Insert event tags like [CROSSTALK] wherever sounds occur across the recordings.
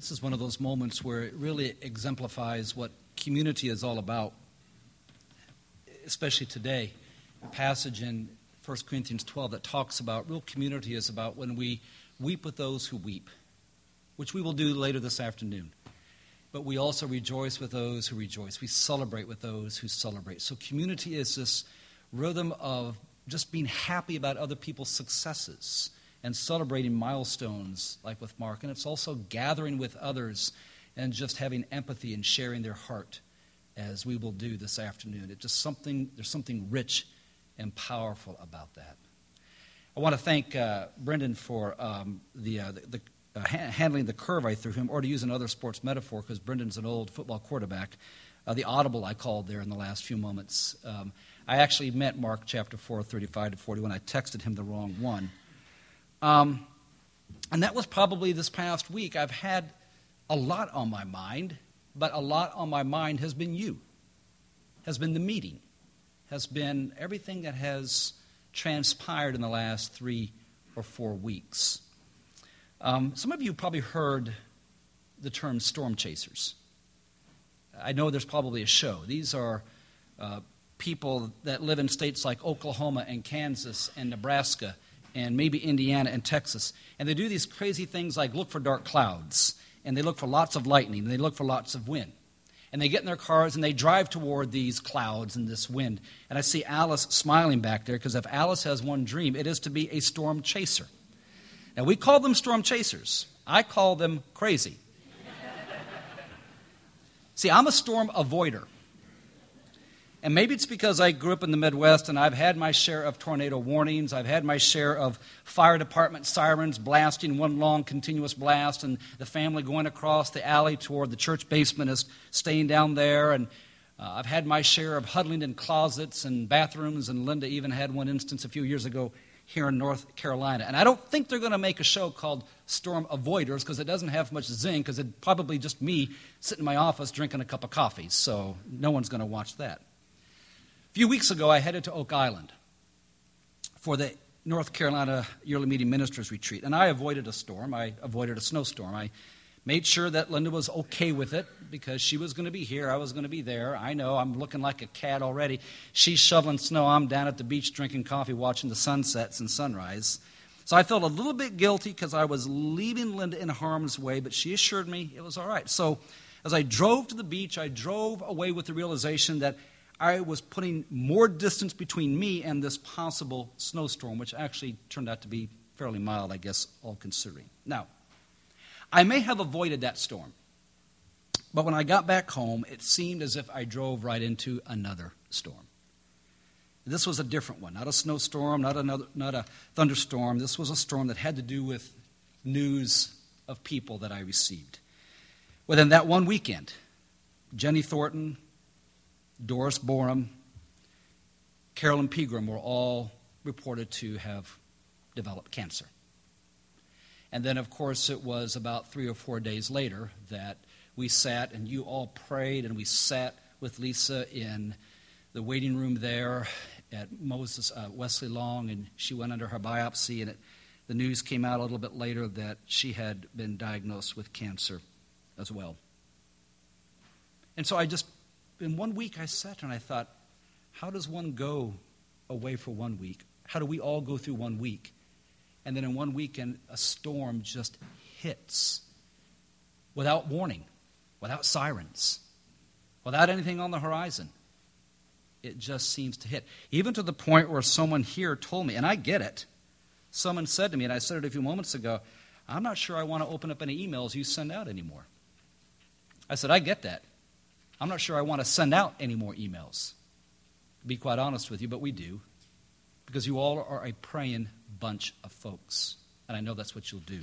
This is one of those moments where it really exemplifies what community is all about, especially today. A passage in 1 Corinthians 12 that talks about real community is about when we weep with those who weep, which we will do later this afternoon. But we also rejoice with those who rejoice. We celebrate with those who celebrate. So, community is this rhythm of just being happy about other people's successes and celebrating milestones like with Mark. And it's also gathering with others and just having empathy and sharing their heart as we will do this afternoon. It's just something, there's something rich and powerful about that. I want to thank uh, Brendan for um, the, uh, the, uh, ha- handling the curve I threw him, or to use another sports metaphor, because Brendan's an old football quarterback, uh, the audible I called there in the last few moments. Um, I actually meant Mark chapter 4, 35 to 41. I texted him the wrong one. Um, and that was probably this past week. I've had a lot on my mind, but a lot on my mind has been you, has been the meeting, has been everything that has transpired in the last three or four weeks. Um, some of you probably heard the term storm chasers. I know there's probably a show. These are uh, people that live in states like Oklahoma and Kansas and Nebraska and maybe Indiana and Texas. And they do these crazy things like look for dark clouds, and they look for lots of lightning, and they look for lots of wind. And they get in their cars and they drive toward these clouds and this wind. And I see Alice smiling back there because if Alice has one dream, it is to be a storm chaser. Now, we call them storm chasers. I call them crazy. [LAUGHS] see, I'm a storm avoider. And maybe it's because I grew up in the Midwest and I've had my share of tornado warnings. I've had my share of fire department sirens blasting one long continuous blast, and the family going across the alley toward the church basement is staying down there. And uh, I've had my share of huddling in closets and bathrooms, and Linda even had one instance a few years ago here in North Carolina. And I don't think they're going to make a show called Storm Avoiders because it doesn't have much zing because it's probably just me sitting in my office drinking a cup of coffee. So no one's going to watch that. A few weeks ago, I headed to Oak Island for the North Carolina Yearly Meeting Ministers Retreat, and I avoided a storm. I avoided a snowstorm. I made sure that Linda was okay with it because she was going to be here. I was going to be there. I know I'm looking like a cat already. She's shoveling snow. I'm down at the beach drinking coffee, watching the sunsets and sunrise. So I felt a little bit guilty because I was leaving Linda in harm's way, but she assured me it was all right. So as I drove to the beach, I drove away with the realization that I was putting more distance between me and this possible snowstorm, which actually turned out to be fairly mild, I guess, all considering. Now, I may have avoided that storm, but when I got back home, it seemed as if I drove right into another storm. This was a different one, not a snowstorm, not, another, not a thunderstorm. This was a storm that had to do with news of people that I received. Within that one weekend, Jenny Thornton, Doris Borum, Carolyn Pegram were all reported to have developed cancer. And then, of course, it was about three or four days later that we sat and you all prayed, and we sat with Lisa in the waiting room there at Moses uh, Wesley Long, and she went under her biopsy, and it, the news came out a little bit later that she had been diagnosed with cancer as well. And so I just in one week I sat and I thought, how does one go away for one week? How do we all go through one week? And then in one weekend, a storm just hits without warning, without sirens, without anything on the horizon. It just seems to hit. Even to the point where someone here told me, and I get it. Someone said to me, and I said it a few moments ago, I'm not sure I want to open up any emails you send out anymore. I said, I get that. I'm not sure I want to send out any more emails, to be quite honest with you, but we do. Because you all are a praying bunch of folks. And I know that's what you'll do.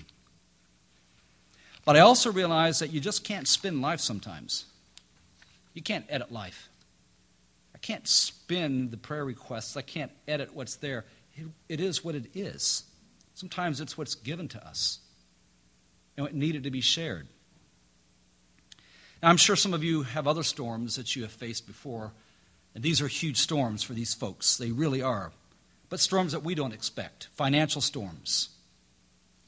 But I also realize that you just can't spin life sometimes. You can't edit life. I can't spin the prayer requests. I can't edit what's there. it, is what it is. Sometimes it's what's given to us. And it needed to be shared. Now, I'm sure some of you have other storms that you have faced before, and these are huge storms for these folks. They really are. But storms that we don't expect financial storms,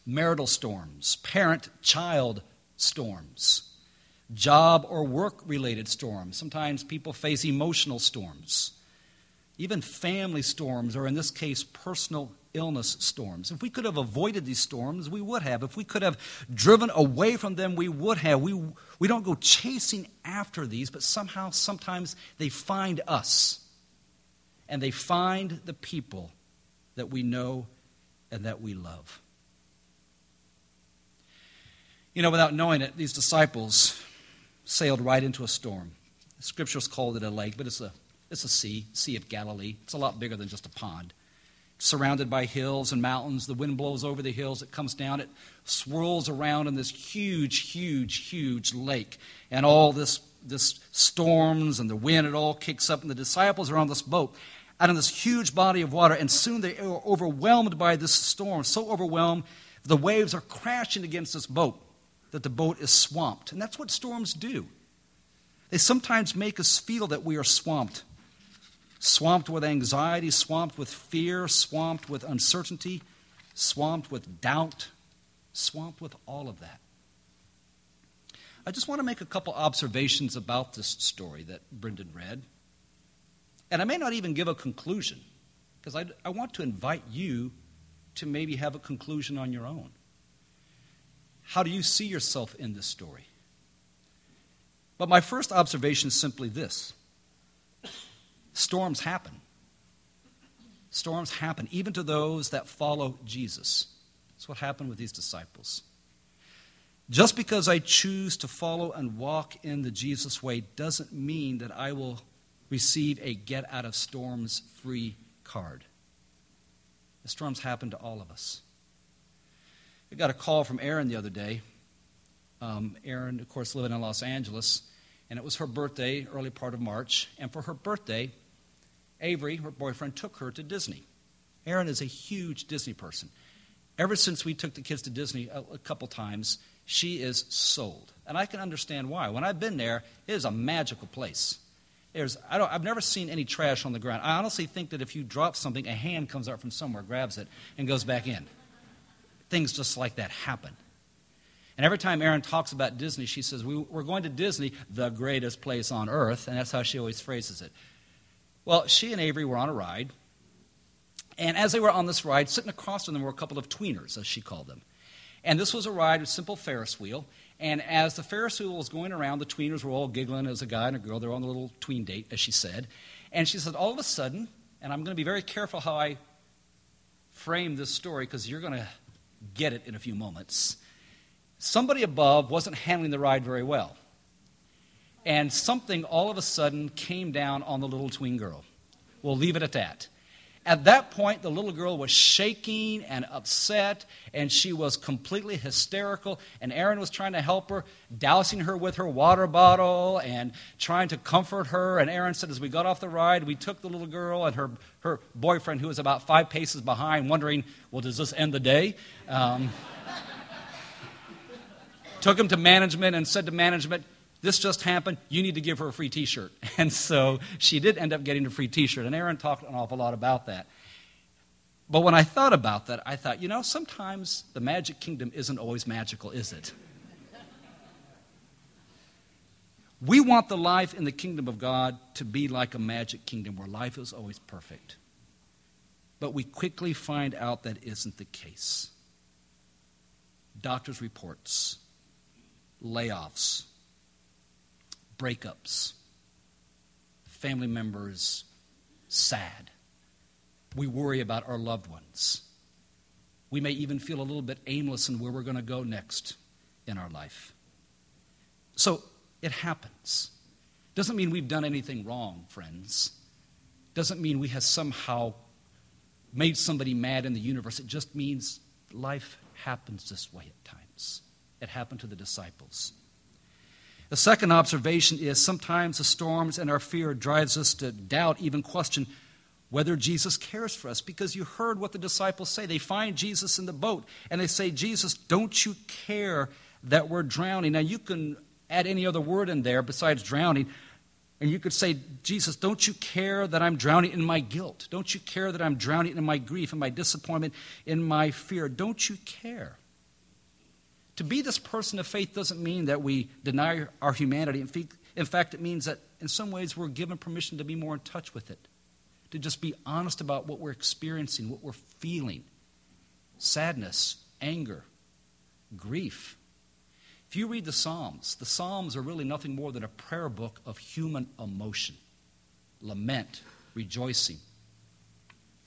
marital storms, parent child storms, job or work related storms. Sometimes people face emotional storms, even family storms, or in this case, personal illness storms. If we could have avoided these storms, we would have. If we could have driven away from them, we would have. We, we don't go chasing after these, but somehow, sometimes they find us. And they find the people that we know and that we love. You know, without knowing it, these disciples sailed right into a storm. The scriptures called it a lake, but it's a, it's a sea, Sea of Galilee. It's a lot bigger than just a pond surrounded by hills and mountains. The wind blows over the hills, it comes down, it swirls around in this huge, huge, huge lake. And all this, this storms and the wind, it all kicks up, and the disciples are on this boat out in this huge body of water, and soon they are overwhelmed by this storm. So overwhelmed, the waves are crashing against this boat that the boat is swamped. And that's what storms do. They sometimes make us feel that we are swamped swamped with anxiety, swamped with fear, swamped with uncertainty, swamped with doubt, swamped with all of that. I just want to make a couple observations about this story that Brendan read. And I may not even give a conclusion, because I, I want to invite you to maybe have a conclusion on your own. How do you see yourself in this story? But my first observation is simply this Storms happen. Storms happen, even to those that follow Jesus. That's what happened with these disciples. Just because I choose to follow and walk in the Jesus way doesn't mean that I will receive a get out of storms free card. The storms happen to all of us. I got a call from Erin the other day. Um, Erin, of course, living in Los Angeles, and it was her birthday, early part of March. And for her birthday, Avery, her boyfriend, took her to Disney. Erin is a huge Disney person. Ever since we took the kids to Disney a, a couple times, she is sold. And I can understand why. When I've been there, it is a magical place. There's, I don't, I've never seen any trash on the ground. I honestly think that if you drop something, a hand comes out from somewhere, grabs it, and goes back in. Things just like that happen. And every time Erin talks about Disney, she says, we, We're going to Disney, the greatest place on earth. And that's how she always phrases it. Well, she and Avery were on a ride. And as they were on this ride, sitting across from them were a couple of tweeners, as she called them. And this was a ride with simple Ferris wheel. And as the Ferris wheel was going around, the tweeners were all giggling as a guy and a girl. They were on a little tween date, as she said. And she said, all of a sudden, and I'm going to be very careful how I frame this story because you're going to get it in a few moments somebody above wasn't handling the ride very well. And something all of a sudden came down on the little tween girl. We'll leave it at that. At that point, the little girl was shaking and upset, and she was completely hysterical. And Erin was trying to help her, dousing her with her water bottle and trying to comfort her. And Erin said, as we got off the ride, we took the little girl and her, her boyfriend, who was about five paces behind, wondering, well, does this end the day? Um, took him to management and said to management, this just happened. You need to give her a free t shirt. [LAUGHS] And so she did end up getting a free t shirt. And Erin talked an awful lot about that. But when I thought about that, I thought, you know, sometimes the magic kingdom isn't always magical, is it? We want the life in the kingdom of God to be like a magic kingdom where life is always perfect. But we quickly find out that isn't the case. Doctors' reports, layoffs, breakups, family members sad. We worry about our loved ones. We may even feel a little bit aimless in where we're going to go next in our life. So it happens. Doesn't mean we've done anything wrong, friends. Doesn't mean we have somehow made somebody mad in the universe. It just means life happens this way at times. It happened to the disciples. The second observation is sometimes the storms and our fear drives us to doubt, even question whether Jesus cares for us. Because you heard what the disciples say. They find Jesus in the boat and they say, Jesus, don't you care that we're drowning? Now, you can add any other word in there besides drowning. And you could say, Jesus, don't you care that I'm drowning in my guilt? Don't you care that I'm drowning in my grief, in my disappointment, in my fear? Don't you care? To be this person of faith doesn't mean that we deny our humanity. In fact, it means that in some ways we're given permission to be more in touch with it, to just be honest about what we're experiencing, what we're feeling sadness, anger, grief. If you read the Psalms, the Psalms are really nothing more than a prayer book of human emotion lament, rejoicing,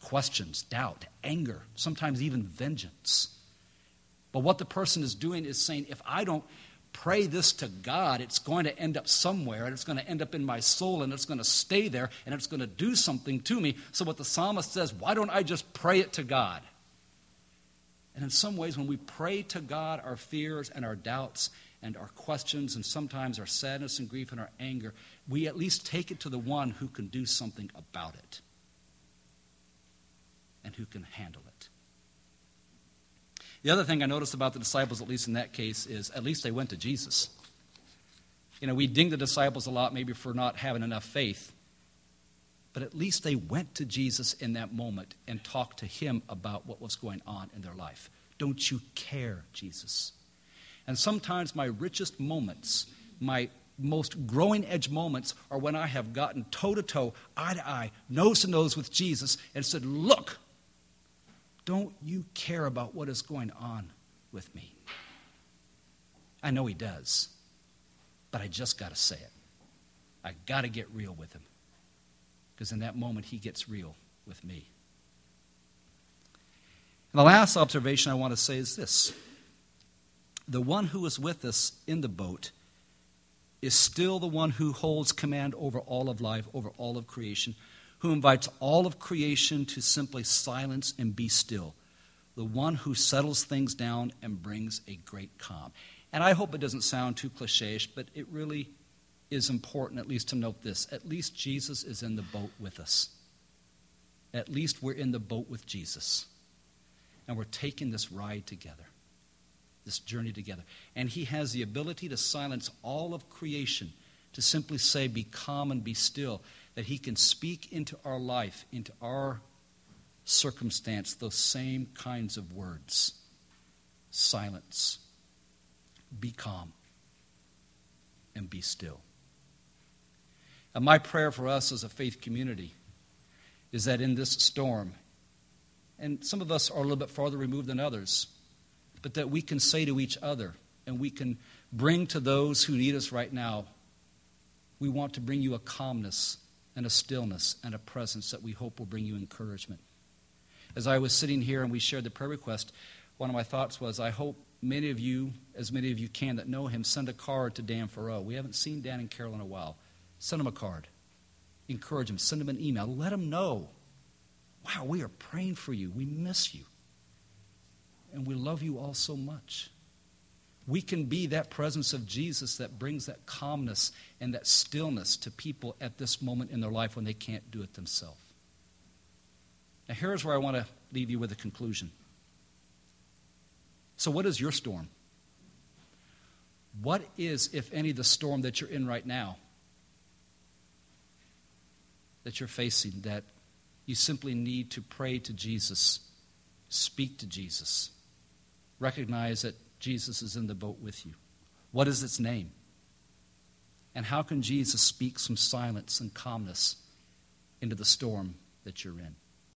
questions, doubt, anger, sometimes even vengeance. But what the person is doing is saying, if I don't pray this to God, it's going to end up somewhere, and it's going to end up in my soul, and it's going to stay there, and it's going to do something to me. So, what the psalmist says, why don't I just pray it to God? And in some ways, when we pray to God our fears and our doubts and our questions, and sometimes our sadness and grief and our anger, we at least take it to the one who can do something about it and who can handle it. The other thing I noticed about the disciples, at least in that case, is at least they went to Jesus. You know, we ding the disciples a lot maybe for not having enough faith, but at least they went to Jesus in that moment and talked to him about what was going on in their life. Don't you care, Jesus? And sometimes my richest moments, my most growing edge moments, are when I have gotten toe to toe, eye to eye, nose to nose with Jesus and said, Look, don't you care about what is going on with me? I know he does, but I just got to say it. I got to get real with him. Because in that moment, he gets real with me. And the last observation I want to say is this the one who is with us in the boat is still the one who holds command over all of life, over all of creation, who invites all of creation to simply silence and be still, the one who settles things down and brings a great calm. And I hope it doesn't sound too cliche but it really is important, at least, to note this. At least Jesus is in the boat with us. At least we're in the boat with Jesus. And we're taking this ride together, this journey together. And He has the ability to silence all of creation, to simply say, Be calm and be still that He can speak into our life, into our circumstance, those same kinds of words. Silence, be calm, and be still. And my prayer for us as a faith community is that in this storm, and some of us are a little bit farther removed than others, but that we can say to each other and we can bring to those who need us right now, we want to bring you a calmness and a stillness and a presence that we hope will bring you encouragement. As I was sitting here and we shared the prayer request, one of my thoughts was I hope many of you, as many of you can that know him, send a card to Dan Farrow. We haven't seen Dan and Carol in a while. Send him a card. Encourage him. Send him an email. Let him know. Wow, we are praying for you. We miss you. And we love you all so much we can be that presence of Jesus that brings that calmness and that stillness to people at this moment in their life when they can't do it themselves. Now, here's where I want to leave you with a conclusion. So, what is your storm? What is, if any, the storm that you're in right now? That you're facing, that you simply need to pray to Jesus, speak to Jesus, recognize that Jesus is in the boat with you? What is its name? And how can Jesus speak some silence and calmness into the storm that you're in?